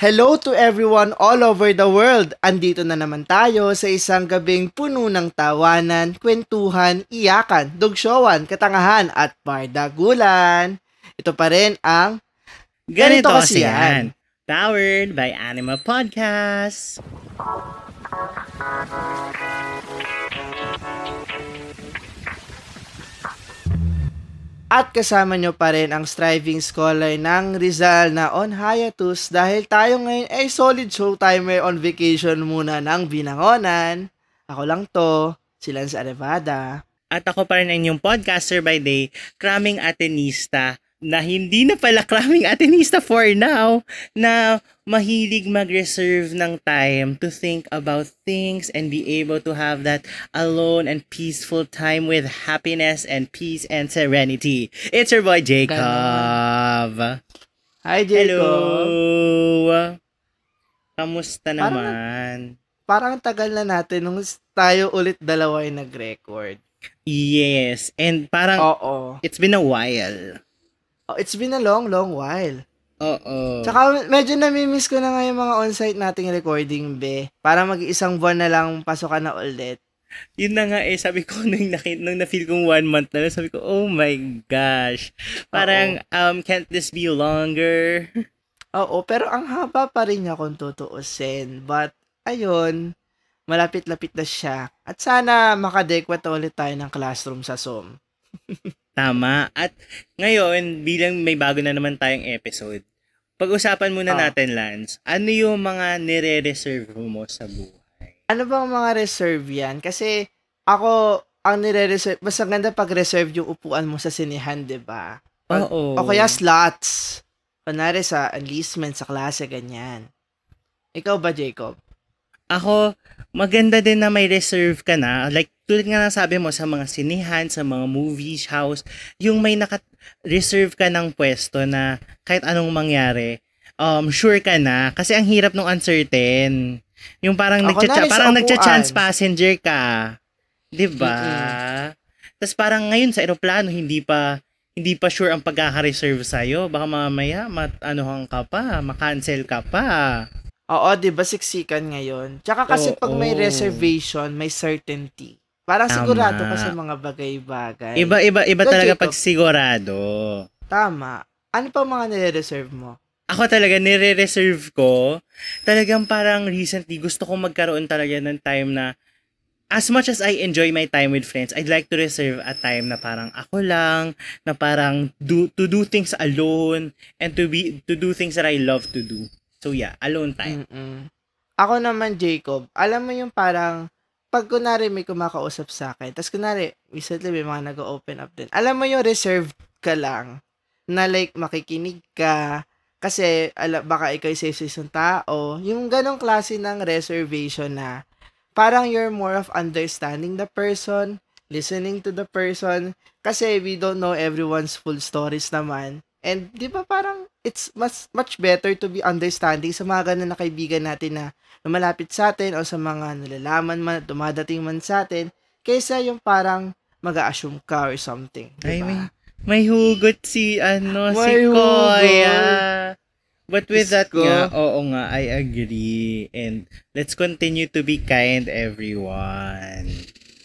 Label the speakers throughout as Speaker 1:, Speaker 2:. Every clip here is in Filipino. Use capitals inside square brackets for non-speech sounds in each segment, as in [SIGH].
Speaker 1: Hello to everyone all over the world! Andito na naman tayo sa isang gabing puno ng tawanan, kwentuhan, iyakan, dugsyowan, katangahan at pardagulan. Ito pa rin ang
Speaker 2: Ganito, kasi yan. Powered by Anima Podcast.
Speaker 1: At kasama nyo pa rin ang striving scholar ng Rizal na on hiatus dahil tayo ngayon ay solid showtimer on vacation muna ng Binangonan. Ako lang to, si Lance Arevada.
Speaker 2: At ako pa rin ang inyong podcaster by day, Kraming Atenista, na hindi na pala Kraming Atenista for now, na mahilig mag-reserve ng time to think about things and be able to have that alone and peaceful time with happiness and peace and serenity. It's your boy Jacob.
Speaker 1: Hi, Jacob.
Speaker 2: Hello. Kamusta
Speaker 1: Parang-
Speaker 2: naman?
Speaker 1: Parang tagal na natin nung tayo ulit dalawa ay nag-record.
Speaker 2: Yes, and parang
Speaker 1: Oo.
Speaker 2: it's been a while.
Speaker 1: Oh, it's been a long, long while.
Speaker 2: Oo.
Speaker 1: Tsaka medyo namimiss ko na nga yung mga on-site nating recording, be. Para mag-isang buwan na lang pasokan na ulit.
Speaker 2: Yun na nga eh, sabi ko [LAUGHS] nung, naki, nung na-feel kong one month na, sabi ko, oh my gosh. Parang, um, can't this be longer?
Speaker 1: Oo, pero ang haba pa rin niya kung tutuusin. But, ayun, malapit-lapit na siya. At sana makadekwat ulit tayo ng classroom sa Zoom. [LAUGHS]
Speaker 2: Tama. At ngayon, bilang may bago na naman tayong episode, pag-usapan muna
Speaker 1: Ah.
Speaker 2: natin, Lance, ano yung mga nire-reserve mo sa buhay?
Speaker 1: Ano bang mga reserve yan? Kasi, ako, ang nire-reserve, mas ang ganda pag-reserve yung upuan mo sa sinihan, di ba?
Speaker 2: Oo.
Speaker 1: O kaya slots. Kunwari sa enlistment, sa klase, ganyan. Ikaw ba, Jacob?
Speaker 2: Ako, maganda din na may reserve ka na. Like, tulad nga ng sabi mo sa mga sinihan, sa mga movies, house, yung may naka-reserve ka ng pwesto na kahit anong mangyari, um, sure ka na. Kasi ang hirap nung uncertain. Yung parang, nagcha-
Speaker 1: sa
Speaker 2: parang nagcha-chance passenger ka. 'Di ba?
Speaker 1: Mm-mm.
Speaker 2: Tapos parang ngayon sa eroplano, hindi pa hindi pa sure ang pagkaka-reserve sa'yo. Baka mamaya, mat, ano ka pa, makancel ka pa.
Speaker 1: Oo, di ba siksikan ngayon? Tsaka kasi pag may
Speaker 2: Oo.
Speaker 1: reservation, may certainty.
Speaker 2: Tama.
Speaker 1: sigurado ka sa mga bagay-bagay.
Speaker 2: Iba, iba, talaga
Speaker 1: Jacob.
Speaker 2: pag sigurado.
Speaker 1: Tama. Ano pa mga nire-reserve mo?
Speaker 2: Ako talaga, nire-reserve ko. Talagang parang recently, gusto kong magkaroon talaga ng time na as much as I enjoy my time with friends, I'd like to reserve a time na parang ako lang, na parang do, to do things alone, and to be to do things that I love to do. So yeah, alone time.
Speaker 1: Mm-mm. Ako naman, Jacob, alam mo yung parang, pag kunwari may kumakausap sa akin, tapos kunwari, recently may mga nag-open up din. Alam mo yung reserved ka lang, na like makikinig ka, kasi ala, baka ikaw isa isang tao, yung ganong klase ng reservation na, parang you're more of understanding the person, listening to the person, kasi we don't know everyone's full stories naman. And di ba parang it's mas much better to be understanding sa mga ganun na kaibigan natin na lumalapit sa atin o sa mga nalalaman man, dumadating man sa atin, kaysa yung parang mag-assume ka or something.
Speaker 2: Ay,
Speaker 1: Diba?
Speaker 2: may, may hugot si, ano, si
Speaker 1: May
Speaker 2: Koya. But with
Speaker 1: Diyos
Speaker 2: that
Speaker 1: ko.
Speaker 2: nga, oo nga, I agree. And let's continue to be kind, everyone.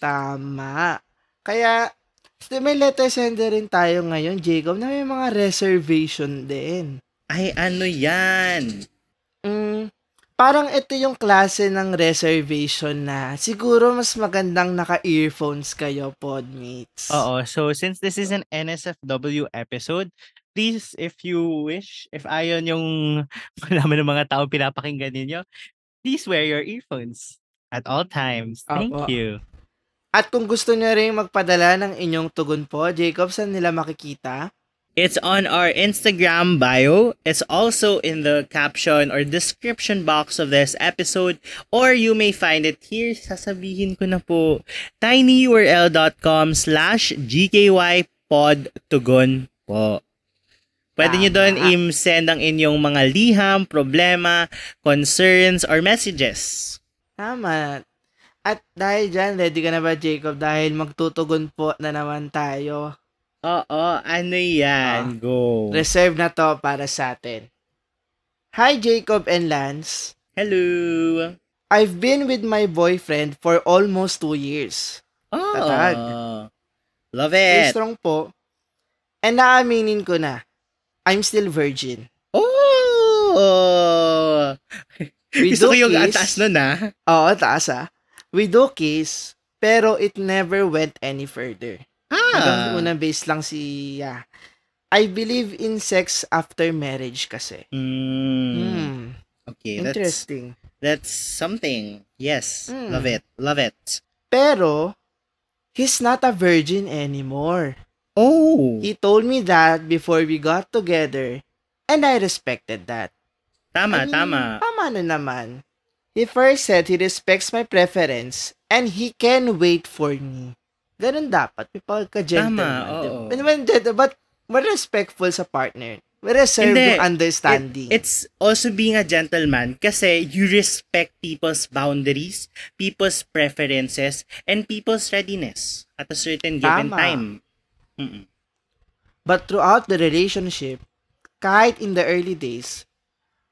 Speaker 1: Tama. Kaya, may letter sender rin tayo ngayon, Jacob, na may mga reservation din.
Speaker 2: Ay, ano yan?
Speaker 1: Mm, parang ito yung klase ng reservation na siguro mas magandang naka-earphones kayo, podmates.
Speaker 2: Oo, so since this is an NSFW episode, please, if you wish, if ayon yung [LAUGHS] malaman ng mga tao pinapakinggan ninyo, please wear your earphones at all times. Thank
Speaker 1: Apo.
Speaker 2: you.
Speaker 1: At kung gusto nyo rin magpadala ng inyong tugon po, Jacob, saan nila makikita?
Speaker 2: It's on our Instagram bio. It's also in the caption or description box of this episode. Or you may find it here. Sasabihin ko na po. tinyurl.com slash gkypodtugon po. Pwede nyo doon i-send ang inyong mga liham, problema, concerns, or messages.
Speaker 1: Tama. At dahil dyan, ready ka na ba, Jacob? Dahil magtutugon po na naman tayo.
Speaker 2: Oo, ano yan? Go.
Speaker 1: Reserve na to para sa atin. Hi Jacob and Lance.
Speaker 2: Hello!
Speaker 1: I've been with my boyfriend for almost two years.
Speaker 2: Oh,
Speaker 1: Tatag.
Speaker 2: love
Speaker 1: Stay
Speaker 2: it!
Speaker 1: strong po. And naaminin ko na, I'm still virgin.
Speaker 2: Oh!
Speaker 1: We
Speaker 2: Gusto ko yung
Speaker 1: kiss.
Speaker 2: atas nun ah.
Speaker 1: Oo, taas ah. We do kiss, pero it never went any further. Hanggang
Speaker 2: Ah!
Speaker 1: unang base lang si, yeah. I believe in sex after marriage kasi.
Speaker 2: Mm,
Speaker 1: Hmm.
Speaker 2: okay, that's,
Speaker 1: Interesting.
Speaker 2: that's something. Yes,
Speaker 1: Mm.
Speaker 2: love it, love it.
Speaker 1: Pero, he's not a virgin anymore.
Speaker 2: Oh!
Speaker 1: He told me that before we got together, and I respected that. I
Speaker 2: Tama,
Speaker 1: mean,
Speaker 2: tama.
Speaker 1: Tama na naman. He first said he respects my preference and he can wait for me. Ganun dapat. May pagka-gentleman.
Speaker 2: Tama, oo.
Speaker 1: Gentle, but we're respectful sa partner. Reserve
Speaker 2: Hindi.
Speaker 1: yung understanding.
Speaker 2: It's also being a gentleman kasi you respect people's boundaries, people's preferences, and people's readiness at a certain given
Speaker 1: Tama.
Speaker 2: time. Mm-mm.
Speaker 1: But throughout the relationship, kahit in the early days,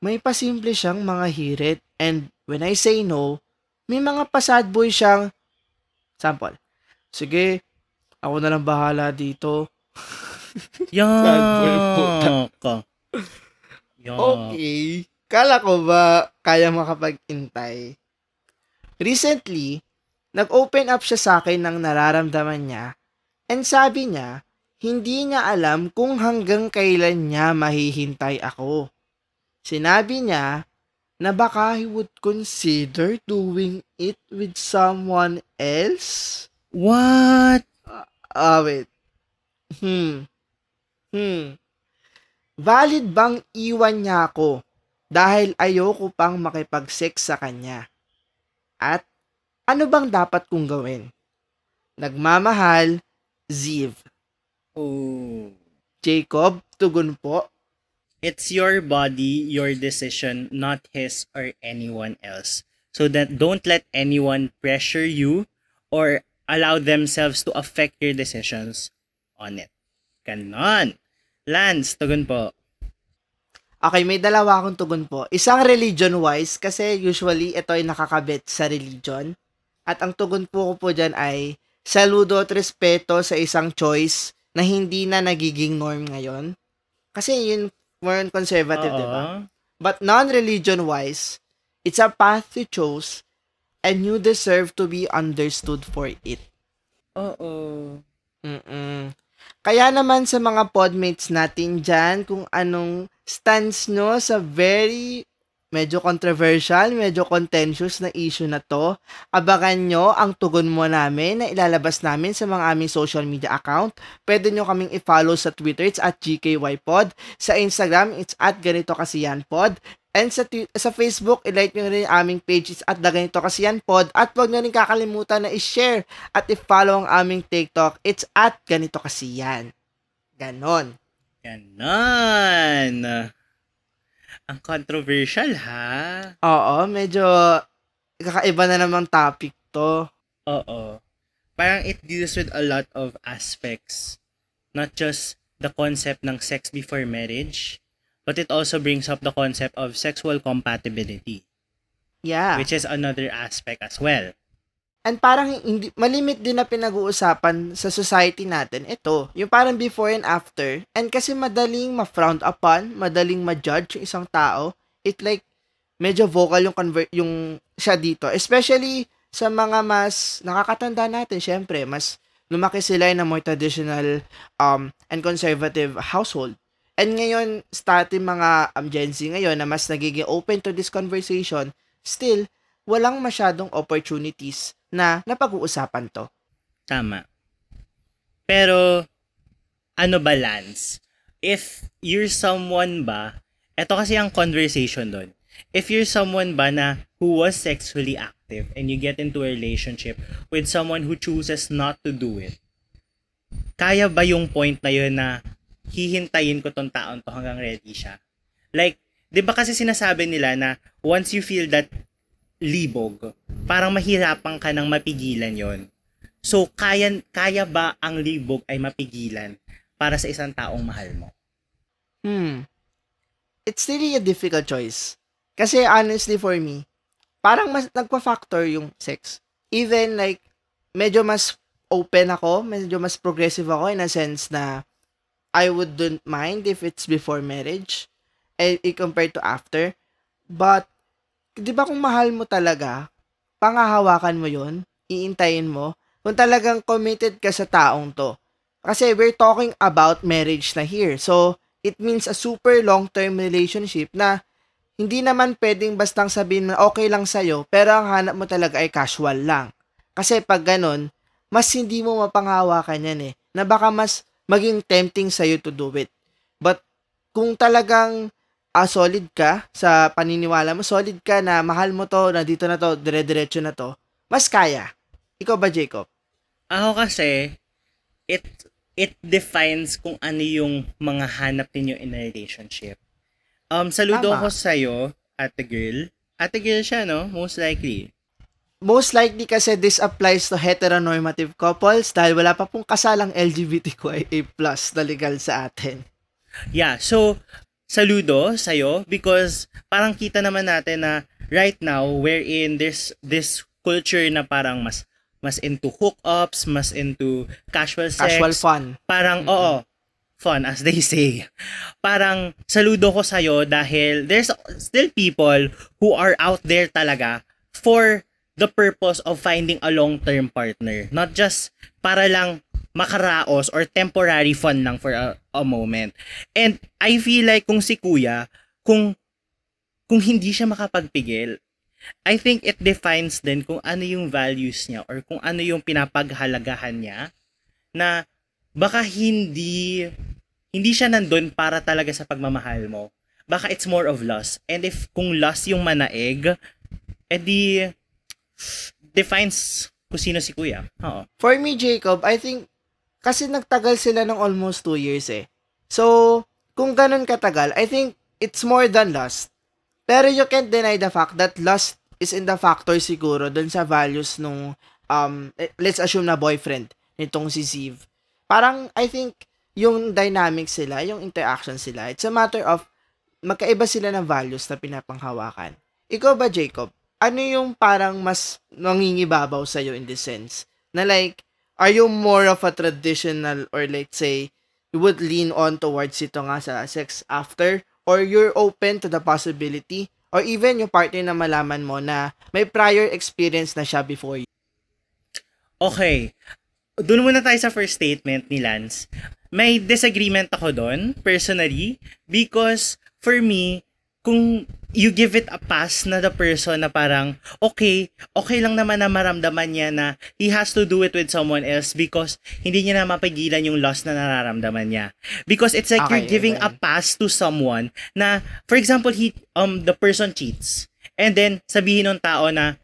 Speaker 1: may pasimple siyang mga hirit. And when I say no, may mga pasad boy siyang, sample, sige, ako na lang bahala dito. [LAUGHS]
Speaker 2: Yuck.
Speaker 1: Okay. Kala ko ba kaya makapag-intay? Recently, nag-open up siya sa akin ng nararamdaman niya and sabi niya, hindi niya alam kung hanggang kailan niya mahihintay ako. Sinabi niya na baka he would consider doing it with someone else?
Speaker 2: What?
Speaker 1: Ah, wait. Hmm. Hmm. Valid bang iwan niya ako dahil ayoko pang makipag-sex sa kanya? At ano bang dapat kong gawin? Nagmamahal, Ziv.
Speaker 2: Oh.
Speaker 1: Jacob, tugon po.
Speaker 2: It's your body, your decision, not his or anyone else. So that don't let anyone pressure you or allow themselves to affect your decisions on it. Ganon. Lance, tugon po.
Speaker 1: Okay, may dalawa akong tugon po. Isang religion-wise, kasi usually ito ay nakakabit sa religion. At ang tugon po ko po dyan ay saludo at respeto sa isang choice na hindi na nagiging norm ngayon. Kasi yun, more on conservative, di ba? But non-religion-wise, it's a path you chose and you deserve to be understood for it.
Speaker 2: Oo.
Speaker 1: Mm-mm. Kaya naman sa mga podmates natin dyan, kung anong stance nyo sa very medyo controversial, medyo contentious na issue na to, abangan nyo ang tugon mo namin na ilalabas namin sa mga aming social media account. Pwede nyo kaming i-follow sa Twitter, it's at GKYPod. Sa Instagram, it's at ganito kasi yan pod. And sa, twi- sa Facebook, i-like nyo rin aming page, it's at the ganito kasi yan pod. At wag nyo rin kakalimutan na i-share at i-follow ang aming TikTok, it's at ganito kasi yan. Ganon.
Speaker 2: Ganon. Ang controversial ha.
Speaker 1: Oo, medyo kakaiba na namang topic to.
Speaker 2: Oo. Parang it deals with a lot of aspects. Not just the concept ng sex before marriage, but it also brings up the concept of sexual compatibility,
Speaker 1: Yeah.
Speaker 2: which is another aspect as well.
Speaker 1: And parang hindi, malimit din na pinag-uusapan sa society natin. Ito, yung parang before and after. And kasi madaling ma-frowned upon, madaling ma-judge yung isang tao. It like, medyo vocal yung, conver- yung siya dito. Especially sa mga mas nakakatanda natin, syempre, mas lumaki sila in a more traditional um, and conservative household. And ngayon, starting mga um, Gen Z ngayon na mas nagiging open to this conversation, still, walang masyadong opportunities na napag-uusapan to.
Speaker 2: Tama. Pero, ano ba, Lance? If you're someone ba, eto kasi ang conversation doon. If you're someone ba na who was sexually active and you get into a relationship with someone who chooses not to do it, kaya ba yung point na yun na hihintayin ko tong taon to hanggang ready siya? Like, di ba kasi sinasabi nila na once you feel that libog, parang mahirapan ka nang mapigilan yon. So, kaya, kaya ba ang libog ay mapigilan para sa isang taong mahal mo?
Speaker 1: Hmm. it's really a difficult choice. Kasi honestly for me, parang mas nagpa-factor yung sex. Even like, medyo mas open ako, medyo mas progressive ako in a sense na I wouldn't mind if it's before marriage eh, compared to after. But, di ba kung mahal mo talaga, pangahawakan mo yun, iintayin mo, kung talagang committed ka sa taong to. Kasi we're talking about marriage na here. So, it means a super long-term relationship na hindi naman pwedeng bastang sabihin na okay lang sa'yo, pero ang hanap mo talaga ay casual lang. Kasi pag ganun, mas hindi mo mapanghawakan yan eh. Na baka mas maging tempting sa'yo to do it. But kung talagang uh, solid ka sa paniniwala mo, solid ka na mahal mo to, na dito na to, dire-diretso na to, mas kaya. Ikaw ba, Jacob?
Speaker 2: Ako kasi, it it defines kung ano yung mga hanap ninyo in a relationship. Um, saludo
Speaker 1: Tama.
Speaker 2: ko sa'yo, ate girl. Ate girl siya, no? Most likely.
Speaker 1: Most likely kasi this applies to heteronormative couples dahil wala pa pong kasalang LGBTQIA plus na legal sa atin.
Speaker 2: Yeah, so, saludo sa'yo because parang kita naman natin na right now, wherein there's this culture na parang mas mas into hookups, mas into casual sex.
Speaker 1: Casual fun.
Speaker 2: Parang, mm-hmm. oo, fun as they say. Parang saludo ko sa'yo dahil there's still people who are out there talaga for the purpose of finding a long-term partner. Not just para lang makaraos or temporary fun lang for a, a moment. And I feel like kung si kuya, kung kung hindi siya makapagpigil, I think it defines din kung ano yung values niya or kung ano yung pinapaghalagahan niya na baka hindi hindi siya nandun para talaga sa pagmamahal mo. Baka it's more of loss. And if kung loss yung manaig, edi defines kung sino si kuya. Oo.
Speaker 1: For me, Jacob, I think kasi nagtagal sila ng almost two years eh. So, kung ganun katagal, I think it's more than lust. Pero you can't deny the fact that lust is in the factor siguro dun sa values nung um eh, let's assume na boyfriend nitong si Ziv. Parang I think yung dynamics sila, yung interaction sila, it's a matter of magkaiba sila ng values na pinapanghawakan. Ikaw ba, Jacob? Ano yung parang mas nangingibabaw sa'yo in this sense? Na like, are you more of a traditional or let's say, you would lean on towards ito nga sa sex after or you're open to the possibility or even yung partner na malaman mo na may prior experience na siya before you.
Speaker 2: Okay. Doon muna tayo sa first statement ni Lance. May disagreement ako doon, personally, because for me, kung you give it a pass na the person na parang, okay, okay lang naman na maramdaman niya na he has to do it with someone else because hindi niya na mapigilan yung loss na nararamdaman niya. Because it's like
Speaker 1: Okay,
Speaker 2: you're giving
Speaker 1: okay.
Speaker 2: a pass to someone na, for example, he, um, the person cheats. And then, sabihin ng tao na,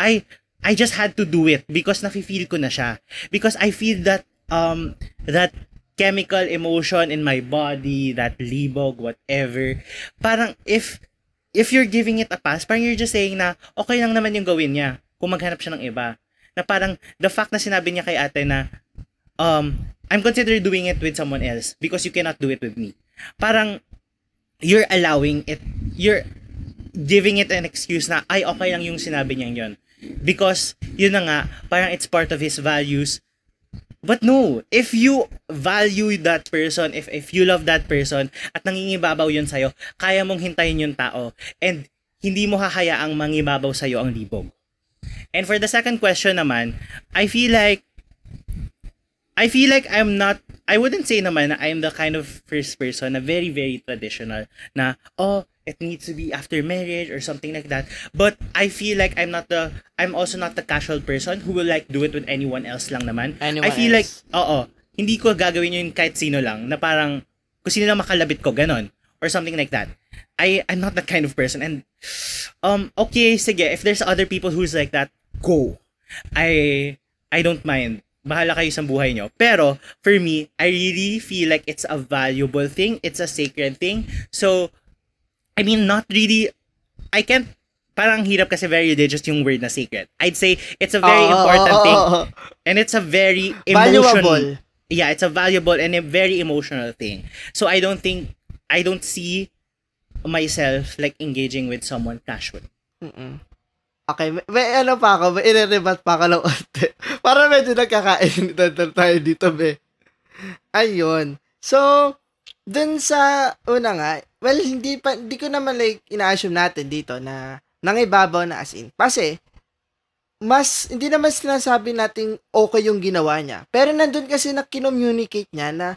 Speaker 2: ay, I just had to do it because nafe-feel ko na siya. Because I feel that, um, that chemical emotion in my body, that libog, whatever. Parang if if you're giving it a pass, parang you're just saying na okay lang naman yung gawin niya kung maghanap siya ng iba. Na parang the fact na sinabi niya kay ate na um I'm considering doing it with someone else because you cannot do it with me. Parang you're allowing it you're giving it an excuse na ay okay lang yung sinabi niya yon because yun na nga parang it's part of his values But no, if you value that person, if if you love that person at nangingibabaw yun sa'yo, kaya mong hintayin yung tao and hindi mo hahayaang mangibabaw sa'yo ang libog. And for the second question naman, I feel like I feel like I'm not I wouldn't say naman na I'm the kind of first person na very very traditional na oh it needs to be after marriage or something like that. But I feel like I'm not the I'm also not the casual person who will like do it with anyone else lang naman.
Speaker 1: Anyone
Speaker 2: I feel
Speaker 1: else.
Speaker 2: like oo, hindi ko gagawin yun kahit sino lang na parang kung sino lang makalabit ko ganon or something like that. I I'm not that kind of person and um okay sige if there's other people who's like that go. I I don't mind. Bahala kayo sa buhay nyo. Pero, for me, I really feel like it's a valuable thing. It's a sacred thing. So, I mean, not really, I can't, parang hirap kasi very religious yung word na sacred. I'd say it's a very
Speaker 1: Oo,
Speaker 2: important
Speaker 1: oo,
Speaker 2: thing. And it's a very emotional.
Speaker 1: Valuable.
Speaker 2: Yeah, it's a valuable and a very emotional thing. So I don't think I don't see myself like engaging with someone casual.
Speaker 1: Mm-mm. Okay, may, may ano pa ako, may ire-rebat pa ako ng onte. [LAUGHS] Para medyo nagkakain tayo dito, be. Ayun. So, dun sa, una nga, well, hindi pa, hindi ko naman like, ina-assume natin dito na nangibabaw na as in. Kasi, mas, hindi naman sinasabi natin okay yung ginawa niya. Pero nandun kasi na kinommunicate niya na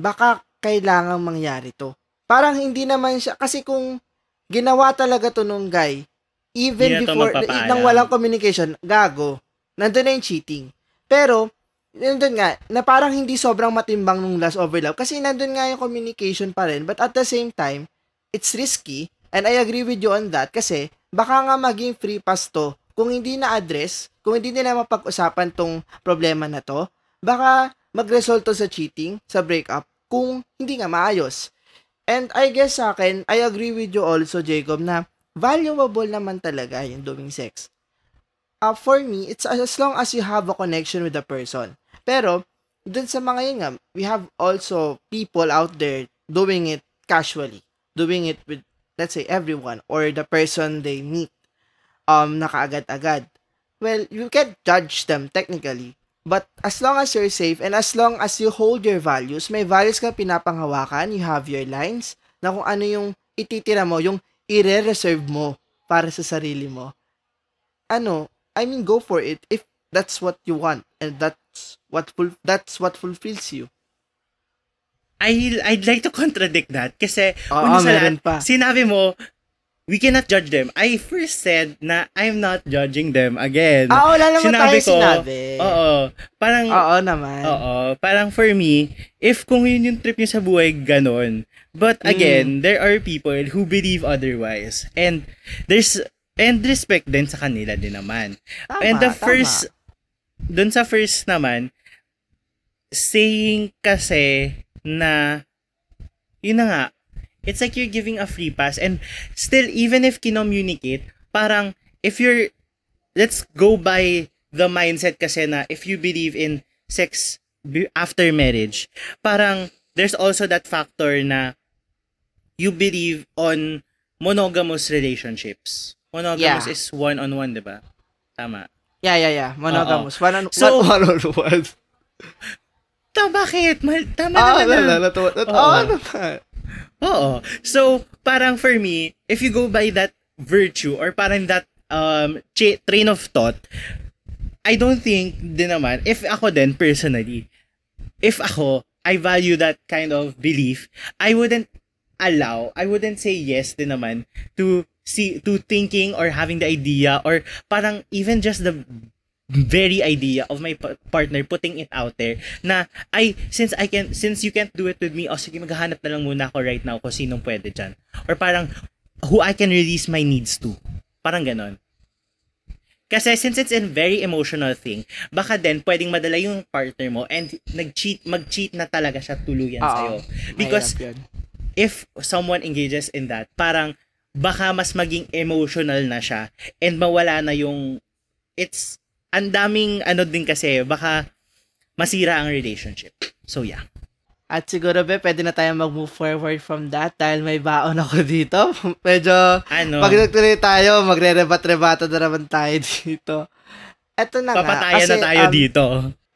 Speaker 1: baka kailangang mangyari to. Parang hindi naman siya, kasi kung ginawa talaga to nung guy, even
Speaker 2: Hindi
Speaker 1: before, nang walang communication, gago. Nandun na yung cheating. Pero, nandun nga, na parang hindi sobrang matimbang nung last overlap kasi nandun nga yung communication pa rin. But at the same time, it's risky and I agree with you on that kasi baka nga maging free pass to kung hindi na-address, kung hindi nila mapag-usapan tong problema na to, baka mag-result to sa cheating, sa breakup, kung hindi nga maayos. And I guess sa akin, I agree with you also, Jacob, na valuable naman talaga yung doing sex. Uh, for me, it's as long as you have a connection with the person. Pero, dun sa mga yun nga, we have also people out there doing it casually. Doing it with, let's say, everyone or the person they meet um, nakaagad-agad. Well, you can't judge them technically. But as long as you're safe and as long as you hold your values, may values ka pinapanghawakan, you have your lines, na kung ano yung ititira mo, yung ire-reserve mo para sa sarili mo. Ano, I mean, go for it if that's what you want and that's what ful- that's what fulfills you.
Speaker 2: I, I'd like to contradict that kasi
Speaker 1: Oo,
Speaker 2: una sa lahat,
Speaker 1: pa.
Speaker 2: sinabi mo, we cannot judge them. I first said na I'm not judging them again.
Speaker 1: Ah, wala naman
Speaker 2: Sinabi
Speaker 1: tayo
Speaker 2: ko,
Speaker 1: sinabi.
Speaker 2: Oo. Parang,
Speaker 1: Oo naman.
Speaker 2: oo. Parang for me, if kung yun yung trip niyo sa buhay, ganon. But
Speaker 1: Mm.
Speaker 2: again, there are people who believe otherwise. And there's, and respect din sa kanila din naman.
Speaker 1: Tama,
Speaker 2: And the
Speaker 1: tama.
Speaker 2: first, dun sa first naman, saying kasi na, yun na nga, it's like you're giving a free pass and still, even if kinommunicate, parang, if you're, let's go by the mindset kasi na if you believe in sex after marriage, parang, there's also that factor na you believe on monogamous relationships. Monogamous
Speaker 1: Yeah.
Speaker 2: is one-on-one, di ba? Tama.
Speaker 1: Yeah, yeah, yeah. Monogamous. One on,
Speaker 2: So-
Speaker 1: one, one on one.
Speaker 2: Ta, bakit? Mal- tama
Speaker 1: Ah,
Speaker 2: naman na.
Speaker 1: lala, natuwa.
Speaker 2: Oo.
Speaker 1: Oo naman.
Speaker 2: Oo. So, parang for me, if you go by that virtue or parang that um cha- train of thought, I don't think din naman, if ako din personally, if ako, I value that kind of belief, I wouldn't allow, I wouldn't say yes din naman to see to thinking or having the idea or parang even just the very idea of my pa- partner putting it out there na ay since I can since you can't do it with me oh sige maghahanap na lang muna ako right now kung sinong pwede dyan or parang who I can release my needs to parang ganon kasi since it's a very emotional thing baka din pwedeng madala yung partner mo and nag-cheat mag-cheat na talaga siya tuluyan
Speaker 1: Oo.
Speaker 2: sa'yo because
Speaker 1: Mahirap yun.
Speaker 2: if someone engages in that, parang baka mas maging emotional na siya and mawala na yung it's ang daming ano din kasi baka masira ang relationship. So yeah.
Speaker 1: At siguro, be, pwede na tayo mag-move forward from that dahil may baon ako dito. [LAUGHS] Medyo,
Speaker 2: Ano,
Speaker 1: pag nagtuloy tayo, magre-rebat-rebata na naman tayo [LAUGHS] dito. Eto na nga.
Speaker 2: papatayan
Speaker 1: kasi,
Speaker 2: na tayo
Speaker 1: um,
Speaker 2: dito.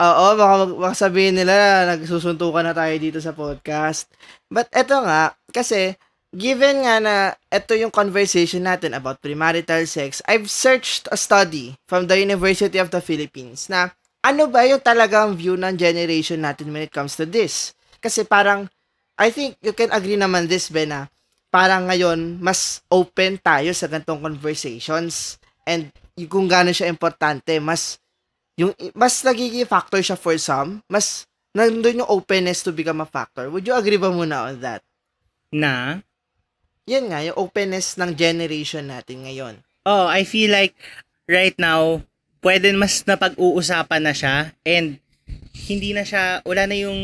Speaker 1: Oo, baka, baka sabihin nila, nagsusuntukan na tayo dito sa podcast. But eto nga, kasi, given nga na ito yung conversation natin about premarital sex, I've searched a study from the University of the Philippines na ano ba yung talagang view ng generation natin when it comes to this? Kasi parang, I think you can agree naman this, Ben, na parang ngayon, mas open tayo sa ganitong conversations and kung gaano siya importante, mas yung mas nagiging factor siya for some, mas nandun yung openness to become a factor. Would you agree ba muna on that?
Speaker 2: Na,
Speaker 1: Yan nga, yung openness ng generation natin ngayon.
Speaker 2: oh, I feel like right now, pwede mas napag-uusapan na siya and hindi na siya, wala na yung,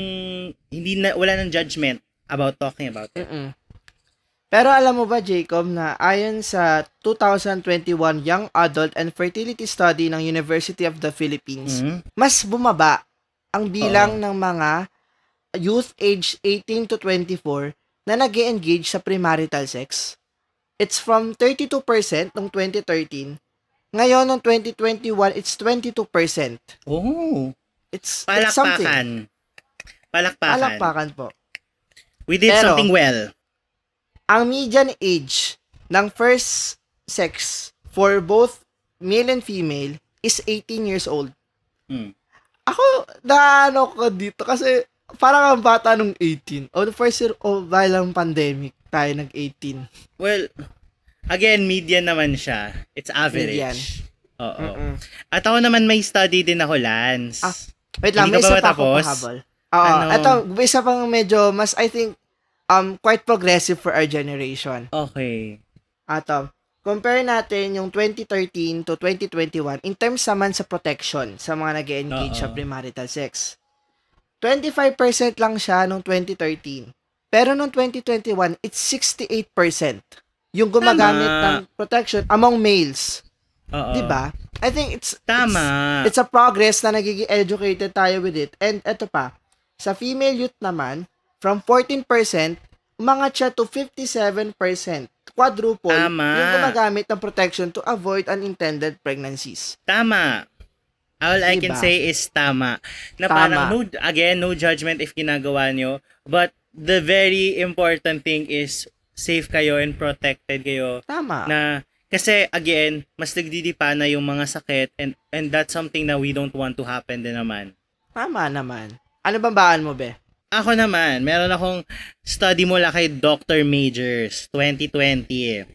Speaker 2: hindi na, wala nang judgment about talking about it.
Speaker 1: Mm-mm. Pero alam mo ba, Jacob, na ayon sa 2021 Young Adult and Fertility Study ng University of the Philippines,
Speaker 2: Mhm.
Speaker 1: mas bumaba ang bilang ng mga youth age 18 to 24 na nag engage sa premarital sex. It's from 32% noong 2013. Ngayon, noong 2021, it's 22%.
Speaker 2: Oh.
Speaker 1: It's, it's something.
Speaker 2: Palakpakan. Palakpakan.
Speaker 1: Palakpakan po.
Speaker 2: We did
Speaker 1: Pero,
Speaker 2: something well.
Speaker 1: Ang median age ng first sex for both male and female is 18 years old.
Speaker 2: Hmm.
Speaker 1: Ako, naano ko dito kasi parang ang bata nung 18. O the first year of dahil ang pandemic, tayo nag-18.
Speaker 2: Well, again, median naman siya. It's average.
Speaker 1: Median.
Speaker 2: Oo.
Speaker 1: Mm-mm.
Speaker 2: At ako naman may study din ako, Lance.
Speaker 1: Ah, Wait lang,
Speaker 2: Hindi
Speaker 1: may isa pa ako pahabol. Oo,
Speaker 2: Ano?
Speaker 1: ito, isa pang medyo, mas, I think, um, quite progressive for our generation.
Speaker 2: Okay.
Speaker 1: Ato, compare natin yung 2013 to 2021 in terms naman sa protection sa mga nag engage sa premarital sex. 25% lang siya nung 2013. Pero nung 2021, it's 68% yung gumagamit
Speaker 2: Tama.
Speaker 1: ng protection among males.
Speaker 2: Oo.
Speaker 1: 'Di ba? I think it's
Speaker 2: Tama.
Speaker 1: It's, it's a progress na nagiging educated tayo with it. And eto pa, sa female youth naman, from 14%, umangat siya to 57%. Quadruple
Speaker 2: Tama.
Speaker 1: yung gumagamit ng protection to avoid unintended pregnancies.
Speaker 2: Tama. All I can
Speaker 1: Diba?
Speaker 2: say is tama. Na
Speaker 1: Tama.
Speaker 2: parang, no, again, no judgment if ginagawa nyo. But the very important thing is safe kayo and protected kayo.
Speaker 1: Tama.
Speaker 2: Na, kasi again, mas nagdidipa na yung mga sakit and, and that's something na we don't want to happen din naman.
Speaker 1: Tama naman. Ano bang baan mo, be?
Speaker 2: Ako naman, meron akong study mula kay Dr. Majors, 2020.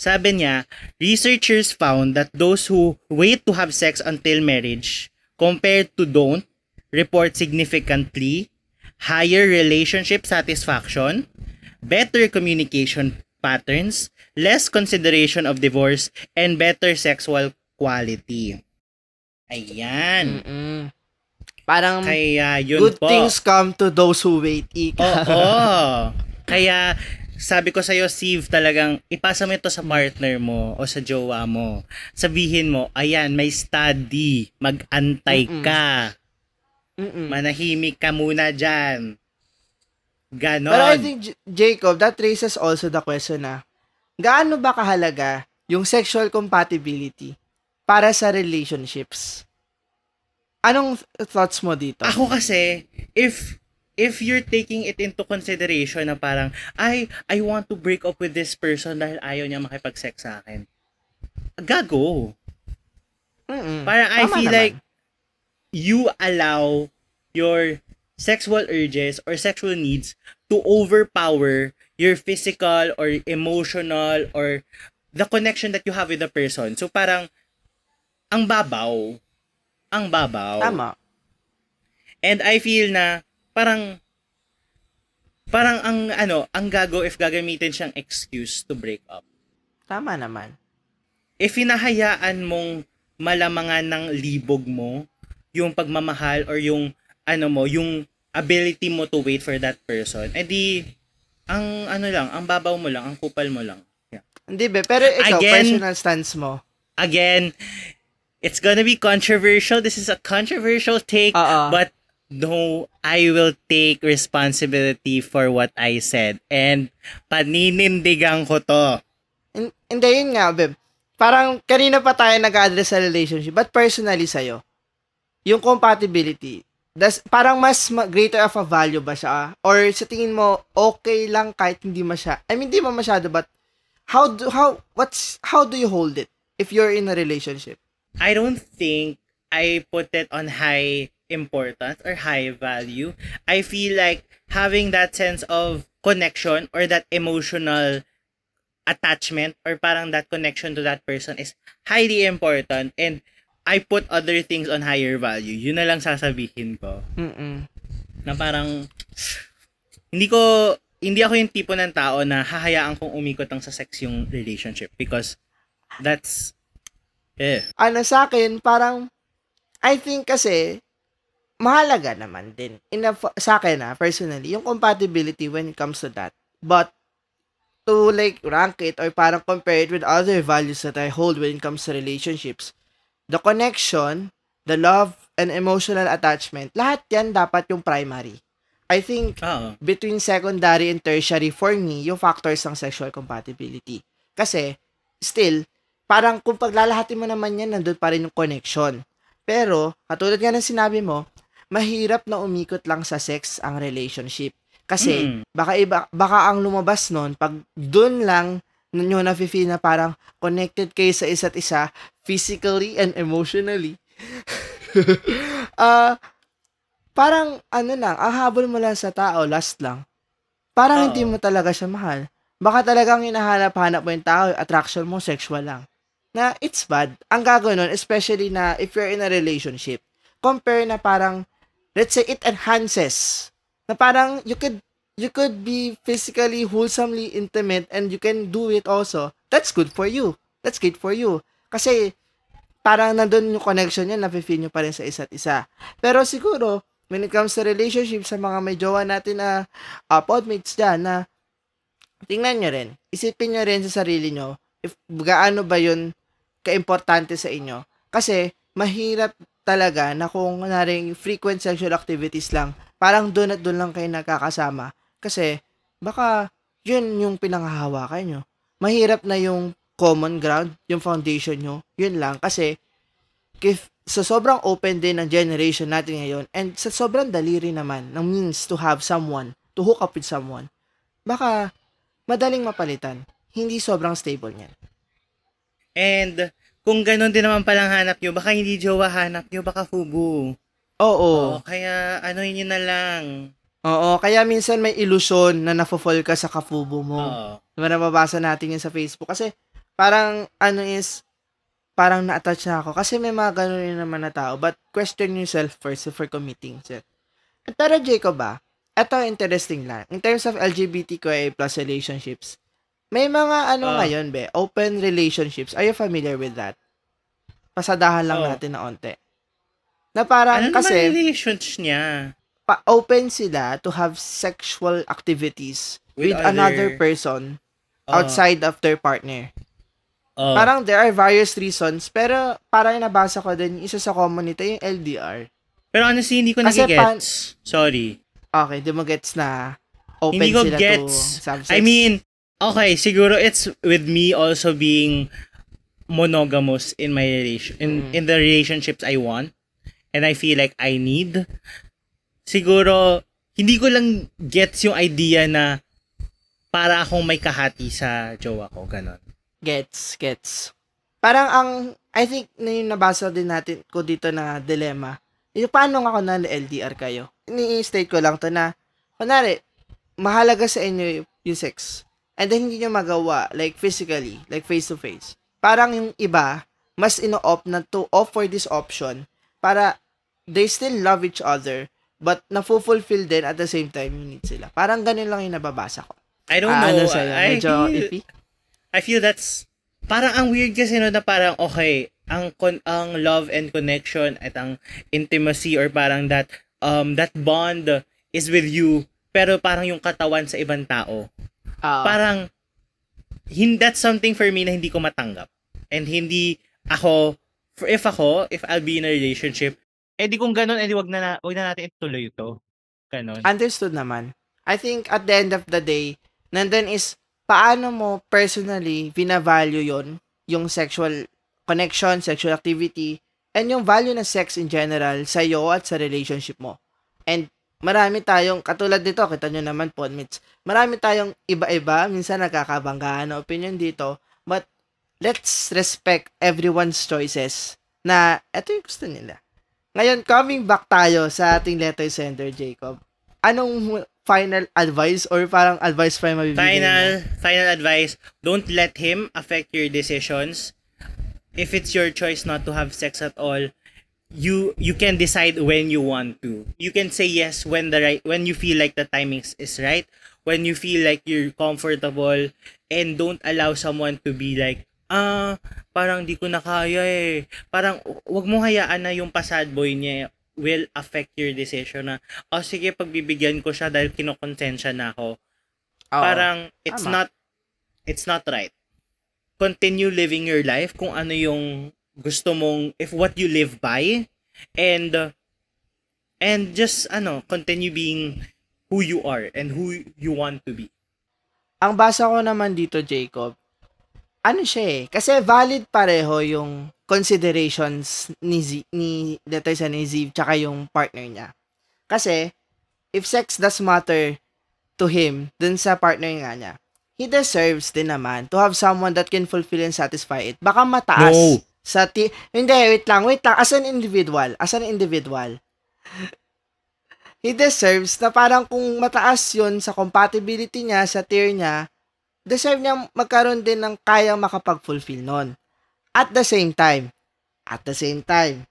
Speaker 2: Sabi niya, researchers found that those who wait to have sex until marriage compared to don't report significantly higher relationship satisfaction, better communication patterns, less consideration of divorce, and better sexual quality. Ayan.
Speaker 1: Mm-mm. Parang
Speaker 2: Kaya yun
Speaker 1: good
Speaker 2: po.
Speaker 1: things come to those who wait. Ika.
Speaker 2: Oo. [LAUGHS] Kaya sabi ko sa'yo, Steve, talagang ipasa mo ito sa partner mo o sa jowa mo. Sabihin mo, ayan, may study. Mag-antay
Speaker 1: Mm-mm.
Speaker 2: ka.
Speaker 1: Mm-mm.
Speaker 2: Manahimik ka muna dyan. Ganon.
Speaker 1: Pero I think, J- Jacob, that raises also the question na, gaano ba kahalaga yung sexual compatibility para sa relationships? Anong thoughts mo dito?
Speaker 2: Ako kasi, if if you're taking it into consideration na parang, ay, I want to break up with this person dahil ayaw niya makipag-sex sa akin. Gago.
Speaker 1: Mm-mm.
Speaker 2: Parang I
Speaker 1: Tama
Speaker 2: feel
Speaker 1: naman.
Speaker 2: like you allow your sexual urges or sexual needs to overpower your physical or emotional or the connection that you have with the person. So parang ang babaw. Ang babaw.
Speaker 1: Tama.
Speaker 2: And I feel na parang parang ang ano, ang gago if gagamitin siyang excuse to break up.
Speaker 1: Tama naman.
Speaker 2: if hinahayaan mong malamangan ng libog mo yung pagmamahal or yung ano mo, yung ability mo to wait for that person, edi ang ano lang, ang babaw mo lang, ang kupal mo lang. Yeah.
Speaker 1: Hindi be, pero ikaw,
Speaker 2: Again-
Speaker 1: personal stance mo.
Speaker 2: Again, it's gonna be controversial. This is a controversial take,
Speaker 1: Oo.
Speaker 2: but no, I will take responsibility for what I said. And paninindigan ko to.
Speaker 1: Hin- Hindi, yun nga, babe. Parang, kanina pa tayo nag-address sa relationship, but personally sa'yo, yung compatibility, das, parang mas ma- greater of a value ba siya? Or sa tingin mo, okay lang kahit hindi masya, I mean, hindi mo masyado, but how do, how, what's, how do you hold it if you're in a relationship?
Speaker 2: I don't think I put it on high importance or high value. I feel like having that sense of connection or that emotional attachment or parang that connection to that person is highly important and I put other things on higher value. Yun na lang sasabihin ko.
Speaker 1: Mm-mm.
Speaker 2: Na parang hindi ko hindi ako yung tipo ng tao na hahayaan kong umikot ang sa sex yung relationship because that's eh
Speaker 1: ano sa akin, parang, I think kasi, mahalaga naman din. In a, sa akin ah, personally, yung compatibility when it comes to that. But, to like rank it or parang compare it with other values that I hold when it comes to relationships, the connection, the love, and emotional attachment, lahat yan dapat yung primary. I think
Speaker 2: Oo.
Speaker 1: between secondary and tertiary for me, yung factors ng sexual compatibility. Kasi, still, parang kung paglalahatin mo naman yan, nandun pa rin yung connection. Pero, katulad nga ng sinabi mo, mahirap na umikot lang sa sex ang relationship. Kasi,
Speaker 2: Mm.
Speaker 1: baka iba, baka ang lumabas nun, pag dun lang nyo na-feel na parang connected kayo sa isa't isa, physically and emotionally. [LAUGHS] Ah, parang, ano lang, ang habol mo lang sa tao, last lang. Parang
Speaker 2: Oo.
Speaker 1: hindi mo talaga siya mahal. Baka talagang hinahanap-hanap mo yung tao, attraction mo, sexual lang. Na it's bad. Ang gagawin nun, especially na if you're in a relationship, compare na parang, let's say, it enhances. Na parang, you could, you could be physically, wholesomely intimate and you can do it also. That's good for you. That's good for you. Kasi, parang nandun yung connection niya, nafe-feel nyo pa rin sa isa't isa. Pero siguro, when it comes to relationship, sa mga may jowa natin na uh, podmates dyan, na tingnan nyo rin, isipin nyo rin sa sarili nyo, if gaano ba yun kaimportante sa inyo. Kasi, mahirap talaga na kung naring frequent sexual activities lang, parang doon at doon lang kayo nagkakasama. Kasi, baka yun yung pinanghahawakan nyo. Mahirap na yung common ground, yung foundation nyo, yun lang. Kasi, if, sa sobrang open din ng generation natin ngayon, and sa sobrang daliri naman ng means to have someone, to hook up with someone, baka madaling mapalitan. Hindi sobrang stable niyan.
Speaker 2: And, kung ganun din naman palang hanap nyo, baka hindi jowa hanap nyo, baka fubu.
Speaker 1: Oo.
Speaker 2: Oo, kaya ano yun na lang.
Speaker 1: Oo, kaya minsan may ilusyon na nafo-fall ka sa kafubo mo.
Speaker 2: Oo.
Speaker 1: Diba nababasa natin yun sa Facebook? Kasi parang ano is, parang na-attach na ako. Kasi may mga ganun rin naman na tao. But question yourself first before committing it. Pero Jacob ba, ito interesting lang. In terms of LGBTQIA plus relationships, may mga ano
Speaker 2: Ah.
Speaker 1: ngayon be, open relationships. Are you familiar with that? Pasadahan lang
Speaker 2: Oo.
Speaker 1: natin na onte. Na parang
Speaker 2: ano
Speaker 1: kasi
Speaker 2: naman relations niya?
Speaker 1: pa- open sila to have sexual activities with,
Speaker 2: With
Speaker 1: another
Speaker 2: other-
Speaker 1: person
Speaker 2: Oo.
Speaker 1: outside of their partner.
Speaker 2: Oo.
Speaker 1: Parang there are various reasons, pero parang nabasa ko din, isa sa common nito yung LDR.
Speaker 2: Pero honestly, hindi ko nagigets. Sorry.
Speaker 1: Okay, di mo gets na open
Speaker 2: Hindi ko
Speaker 1: sila
Speaker 2: gets.
Speaker 1: to have sex.
Speaker 2: I mean, okay, siguro it's with me also being monogamous in my relation in
Speaker 1: Mm.
Speaker 2: in the relationships I want and I feel like I need. Siguro hindi ko lang gets yung idea na para akong may kahati sa jowa ko, ganon.
Speaker 1: Gets, gets. Parang ang, I think, na yung nabasa din natin ko dito na dilemma, yung paano nga kung na LDR kayo? Ni-state ko lang to na, kunwari, mahalaga sa inyo yung, yung sex. And then, hindi nyo magawa, like, physically, like, face-to-face. Parang yung iba, mas ino-opt na to offer this option para they still love each other, but na-fulfill din at the same time yung need sila. Parang ganun lang yung nababasa ko.
Speaker 2: I don't
Speaker 1: Ah,
Speaker 2: know.
Speaker 1: ano sa'yo?
Speaker 2: I
Speaker 1: Medyo
Speaker 2: feel,
Speaker 1: iffy?
Speaker 2: I feel that's parang ang weird kasi no na parang okay, ang con- ang love and connection at ang intimacy or parang that um that bond is with you pero parang yung katawan sa ibang tao.
Speaker 1: Ah,
Speaker 2: Parang hin that's something for me na hindi ko matanggap. And hindi ako for if ako, if I'll be in a relationship, eh di kung ganun, eh di wag na, na wag na natin ituloy ito. Ganon.
Speaker 1: Understood naman. I think at the end of the day, nandun is paano mo personally vina-value yon yung sexual connection, sexual activity, and yung value ng sex in general sa iyo at sa relationship mo. And marami tayong, katulad dito, kita nyo naman, podmates, marami tayong iba-iba, minsan nagkakabanggaan na opinion dito, but let's respect everyone's choices na eto yung gusto nila. Ngayon, coming back tayo sa ating letter sender, Jacob. Anong final advice or parang advice pa yung mabibigay
Speaker 2: Final,
Speaker 1: mo?
Speaker 2: final advice, don't let him affect your decisions. If it's your choice not to have sex at all, you you can decide when you want to. You can say yes when the right when you feel like the timing is right, when you feel like you're comfortable and don't allow someone to be like ah, parang di ko na kaya eh. Parang wag mo hayaan na yung pasad boy niya will affect your decision na, oh sige, pagbibigyan ko siya dahil kinokonsensya na ako
Speaker 1: Oo.
Speaker 2: parang it's
Speaker 1: Tama.
Speaker 2: not it's not right. Continue living your life kung ano yung gusto mong if what you live by and uh, and just ano continue being who you are and who you want to be.
Speaker 1: Ang basa ko naman dito, Jacob, ano siya eh, kasi valid pareho yung considerations ni Z, ni dito sa ni Ziv tsaka yung partner niya. Kasi if sex does matter to him dun sa partner nga niya, he deserves din naman to have someone that can fulfill and satisfy it. Baka mataas
Speaker 2: No.
Speaker 1: Sa ti hindi wait lang wait lang. As an individual as an individual he deserves na parang kung mataas yun sa compatibility niya sa tier niya deserve niya magkaroon din ng kayang makapag-fulfill nun. At the same time at the same time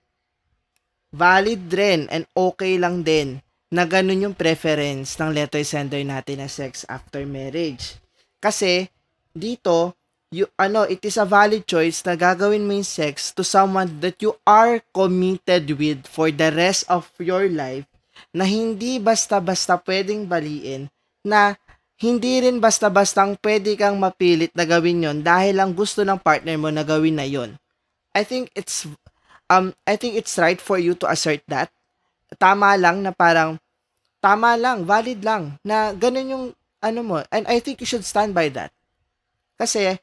Speaker 1: valid rin and okay lang din na ganun yung preference ng letter sender natin na sex after marriage. Kasi dito you ano it is a valid choice na gagawin mo yung sex to someone that you are committed with for the rest of your life na hindi basta-basta pwedeng baliin na hindi rin basta-bastang pwede kang mapilit na gawin yon dahil lang gusto ng partner mo na gawin na yon. I think it's um I think it's right for you to assert that. Tama lang na parang tama lang, valid lang na ganun yung ano mo and I think you should stand by that. Kasi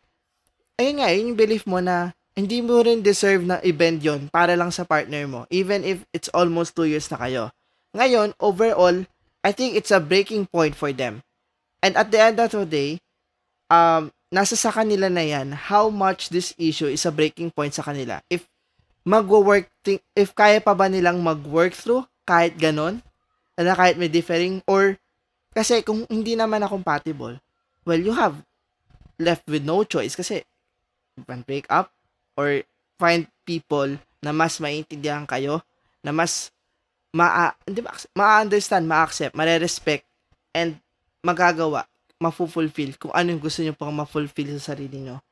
Speaker 1: ayun nga, yun yung belief mo na hindi mo rin deserve na i-bend yun para lang sa partner mo, even if it's almost two years na kayo. Ngayon, overall, I think it's a breaking point for them. And at the end of the day, um, nasa sa kanila na yan, how much this issue is a breaking point sa kanila. If mag-work, if kaya pa ba nilang mag-work through, kahit ganon, na kahit may differing, or, kasi kung hindi naman na compatible, well, you have left with no choice kasi can break up or find people na mas maintindihan kayo, na mas ma hindi ba ma-understand, ma-accept, mare-respect and magagawa, mafulfill kung ano yung gusto niyo pang ma-fulfill sa sarili niyo.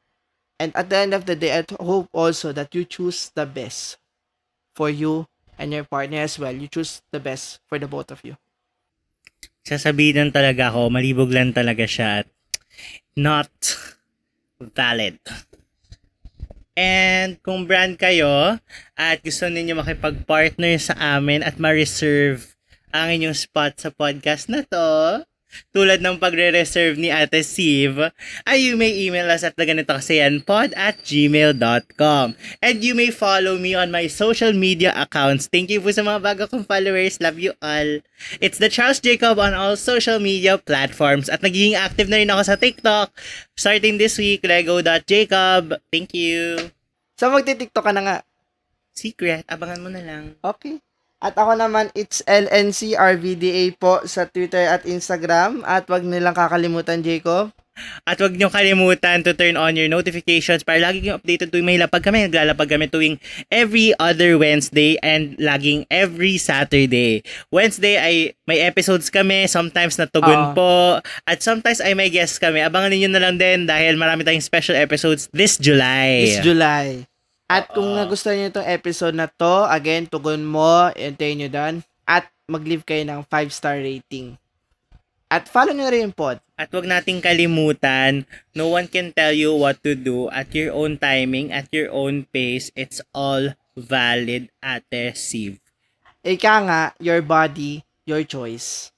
Speaker 1: And at the end of the day, I hope also that you choose the best for you and your partner as well. You choose the best for the both of you.
Speaker 2: Sasabihin talaga ako, malibog lang talaga siya at not valid. And kung brand kayo at gusto ninyo makipag-partner sa amin at ma-reserve ang inyong spot sa podcast na to, tulad ng pagre-reserve ni Ate Siv, ay you may email us at pod at gmail.com. And you may follow me on my social media accounts. Thank you po sa mga bago kong followers. Love you all. It's the Charles Jacob on all social media platforms. At nagiging active na rin ako sa TikTok. Starting this week, lego.jacob. Thank you.
Speaker 1: So magti-TikTok ka na nga.
Speaker 2: Secret, abangan mo na lang.
Speaker 1: Okay. At ako naman, it's LNCRVDA po sa Twitter at Instagram. At wag nilang kakalimutan, Jacob.
Speaker 2: At huwag niyo kalimutan to turn on your notifications para lagi kayong updated tuwing may lapag kami. Naglalapag kami tuwing every other Wednesday and laging every Saturday. Wednesday ay may episodes kami, sometimes na tugon
Speaker 1: Oo.
Speaker 2: po, at sometimes ay may guests kami. Abangan niyo na lang din dahil marami tayong special episodes this July.
Speaker 1: This July. At kung nagustuhan niyo itong episode na to, again, tugon mo, antayin nyo doon. At mag-leave kayo ng 5-star rating. At follow nyo rin yung pod.
Speaker 2: At wag nating kalimutan, no one can tell you what to do at your own timing, at your own pace. It's all valid, Ate Siv.
Speaker 1: Ika nga, your body, your choice.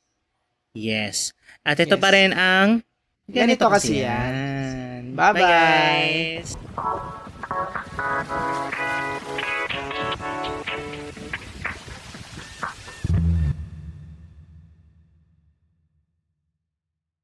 Speaker 2: Yes. At ito
Speaker 1: Yes.
Speaker 2: pa rin ang
Speaker 1: Ganito kasi
Speaker 2: yan.
Speaker 1: Bye-bye.
Speaker 2: Bye guys. Thank you.